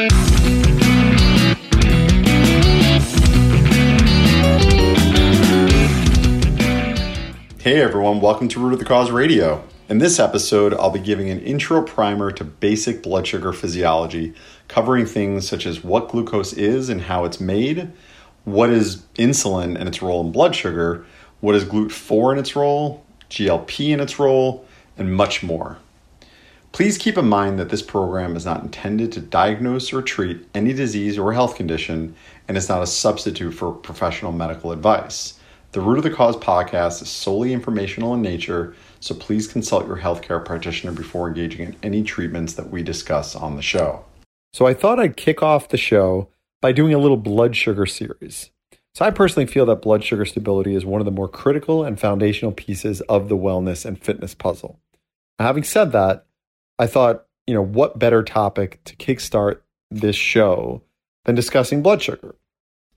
Hey everyone, welcome to Root of the Cause Radio. In this episode, I'll be giving an intro primer to basic blood sugar physiology, covering things such as what glucose is and how it's made, what is insulin and its role in blood sugar, what is GLUT4 in its role, GLP in its role, and much more. Please keep in mind that this program is not intended to diagnose or treat any disease or health condition and is not a substitute for professional medical advice. The Root of the Cause podcast is solely informational in nature, so please consult your healthcare practitioner before engaging in any treatments that we discuss on the show. So, I thought I'd kick off the show by doing a little blood sugar series. So, I personally feel that blood sugar stability is one of the more critical and foundational pieces of the wellness and fitness puzzle. Now, having said that, I thought, you know, what better topic to kickstart this show than discussing blood sugar?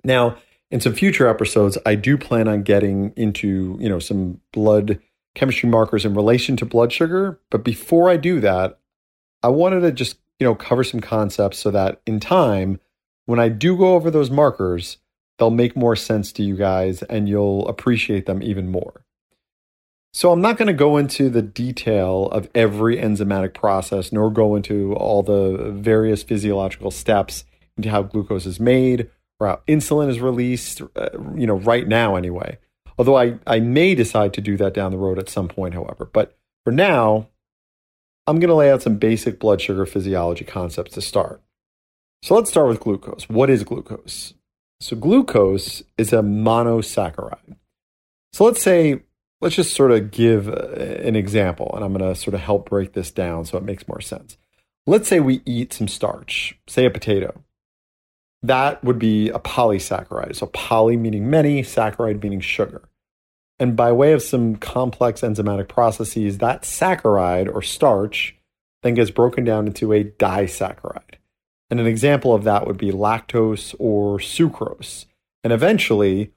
Now, in some future episodes, I do plan on getting into, you know, some blood chemistry markers in relation to blood sugar. But before I do that, I wanted to just, you know, cover some concepts so that in time, when I do go over those markers, they'll make more sense to you guys and you'll appreciate them even more. So I'm not going to go into the detail of every enzymatic process, nor go into all the various physiological steps into how glucose is made or how insulin is released, uh, you know, right now anyway. Although I, I may decide to do that down the road at some point, however. But for now, I'm going to lay out some basic blood sugar physiology concepts to start. So let's start with glucose. What is glucose? So glucose is a monosaccharide. So let's say, let's just sort of give uh, an example, and I'm going to sort of help break this down so it makes more sense. Let's say we eat some starch, say a potato that would be a polysaccharide. So poly meaning many, saccharide meaning sugar. And by way of some complex enzymatic processes, that saccharide or starch then gets broken down into a disaccharide. And an example of that would be lactose or sucrose. And eventually,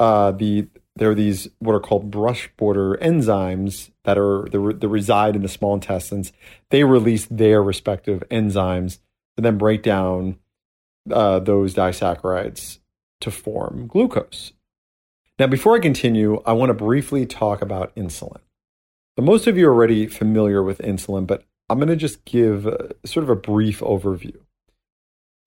uh, the there are these what are called brush border enzymes that are that reside in the small intestines. They release their respective enzymes to then break down uh, those disaccharides to form glucose. Now, before I continue, I want to briefly talk about insulin. So, most of you are already familiar with insulin, but I'm going to just give a, sort of a brief overview.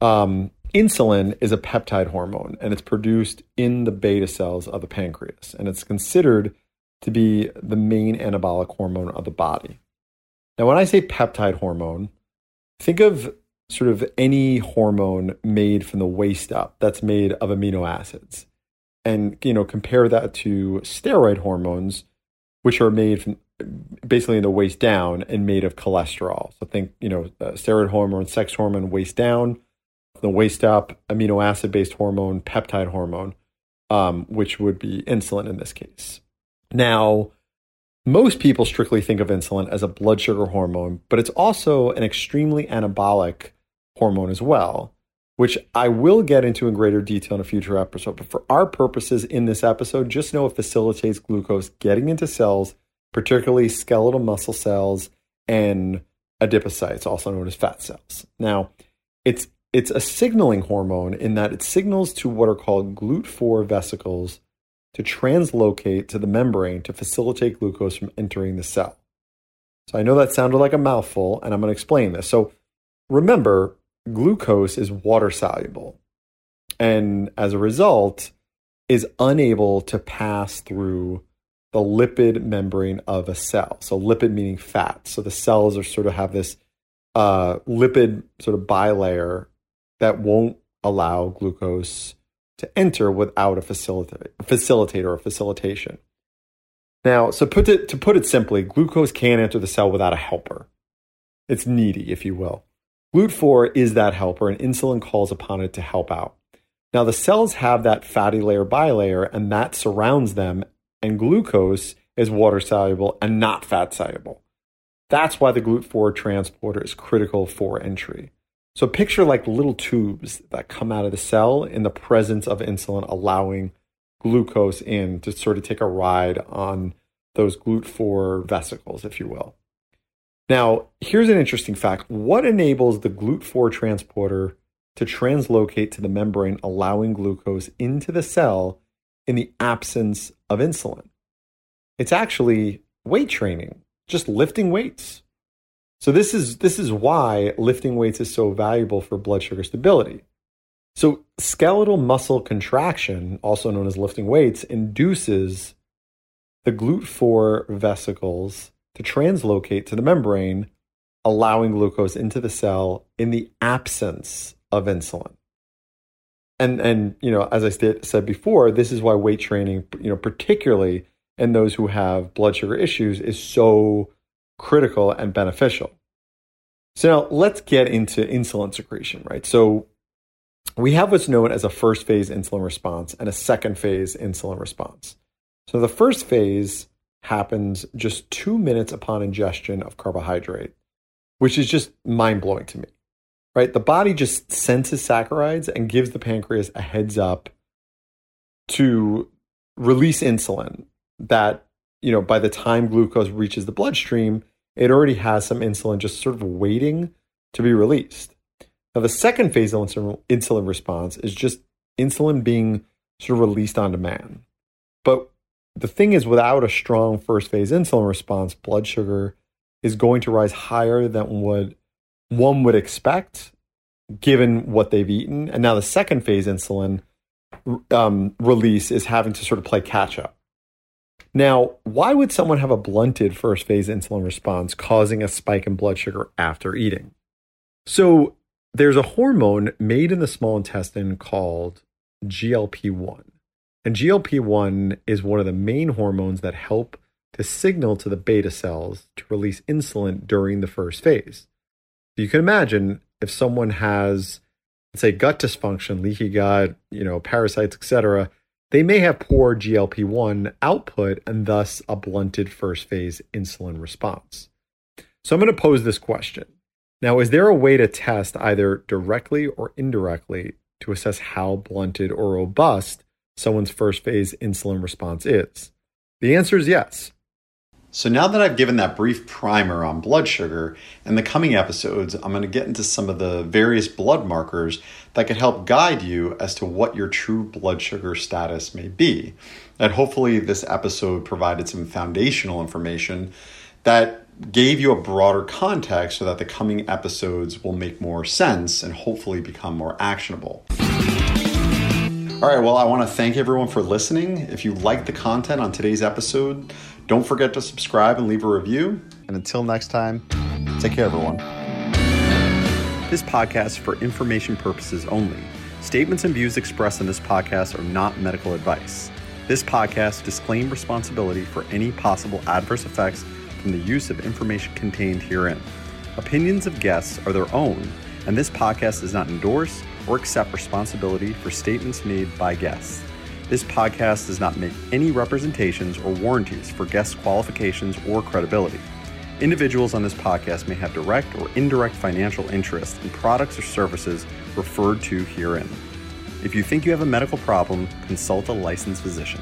Um, insulin is a peptide hormone, and it's produced in the beta cells of the pancreas, and it's considered to be the main anabolic hormone of the body. Now, when I say peptide hormone, think of sort of any hormone made from the waist up that's made of amino acids. And, you know, compare that to steroid hormones, which are made from basically in the waist down and made of cholesterol. So think, you know, uh, steroid hormone, sex hormone, waist down, the waist up, amino acid based hormone, peptide hormone, um, which would be insulin in this case. Now, most people strictly think of insulin as a blood sugar hormone, but it's also an extremely anabolic hormone as well, which I will get into in greater detail in a future episode. But for our purposes in this episode, just know it facilitates glucose getting into cells, particularly skeletal muscle cells and adipocytes, also known as fat cells. Now, it's it's a signaling hormone in that it signals to what are called GLUT4 vesicles to translocate to the membrane to facilitate glucose from entering the cell. So I know that sounded like a mouthful, and I'm going to explain this. So remember, glucose is water soluble and as a result is unable to pass through the lipid membrane of a cell. So lipid meaning fat. So the cells are sort of have this uh, lipid sort of bilayer that won't allow glucose to enter without a facilitator, facilitator or facilitation. Now, so put it, to put it simply, glucose can't enter the cell without a helper. It's needy, if you will. GLUT4 is that helper, and insulin calls upon it to help out. Now, the cells have that fatty layer bilayer, and that surrounds them, and glucose is water soluble and not fat soluble. That's why the GLUT4 transporter is critical for entry. So, picture like little tubes that come out of the cell in the presence of insulin, allowing glucose in to sort of take a ride on those GLUT4 vesicles, if you will. Now, here's an interesting fact. What enables the GLUT4 transporter to translocate to the membrane, allowing glucose into the cell in the absence of insulin? It's actually weight training, just lifting weights. So this is this is why lifting weights is so valuable for blood sugar stability. So skeletal muscle contraction, also known as lifting weights, induces the GLUT4 vesicles to translocate to the membrane, allowing glucose into the cell in the absence of insulin. And and you know, as I st- said before, this is why weight training, you know, particularly in those who have blood sugar issues, is so critical and beneficial. So now let's get into insulin secretion, right? So we have what's known as a first phase insulin response and a second phase insulin response. So the first phase happens just two minutes upon ingestion of carbohydrate, which is just mind blowing to me, right? The body just senses saccharides and gives the pancreas a heads up to release insulin that, you know, by the time glucose reaches the bloodstream, it already has some insulin just sort of waiting to be released. Now, the second phase of insulin response is just insulin being sort of released on demand. But the thing is, without a strong first phase insulin response, blood sugar is going to rise higher than what one would expect given what they've eaten. And now the second phase insulin um, release is having to sort of play catch up. Now, why would someone have a blunted first phase insulin response causing a spike in blood sugar after eating? So, there's a hormone made in the small intestine called GLP 1. And GLP 1 is one of the main hormones that help to signal to the beta cells to release insulin during the first phase. You can imagine if someone has, let's say, gut dysfunction, leaky gut, you know, parasites, etc., they may have poor GLP 1 output and thus a blunted first phase insulin response. So I'm going to pose this question. Now, is there a way to test either directly or indirectly to assess how blunted or robust someone's first phase insulin response is? The answer is yes. So, now that I've given that brief primer on blood sugar, in the coming episodes, I'm going to get into some of the various blood markers that could help guide you as to what your true blood sugar status may be. And hopefully, this episode provided some foundational information that gave you a broader context so that the coming episodes will make more sense and hopefully become more actionable. All right, well, I want to thank everyone for listening. If you liked the content on today's episode, don't forget to subscribe and leave a review. And until next time, take care, everyone. This podcast is for information purposes only. Statements and views expressed in this podcast are not medical advice. This podcast disclaims responsibility for any possible adverse effects from the use of information contained herein. Opinions of guests are their own, and this podcast does not endorse or accept responsibility for statements made by guests. This podcast does not make any representations or warranties for guests' qualifications or credibility. Individuals on this podcast may have direct or indirect financial interest in products or services referred to herein. If you think you have a medical problem, consult a licensed physician.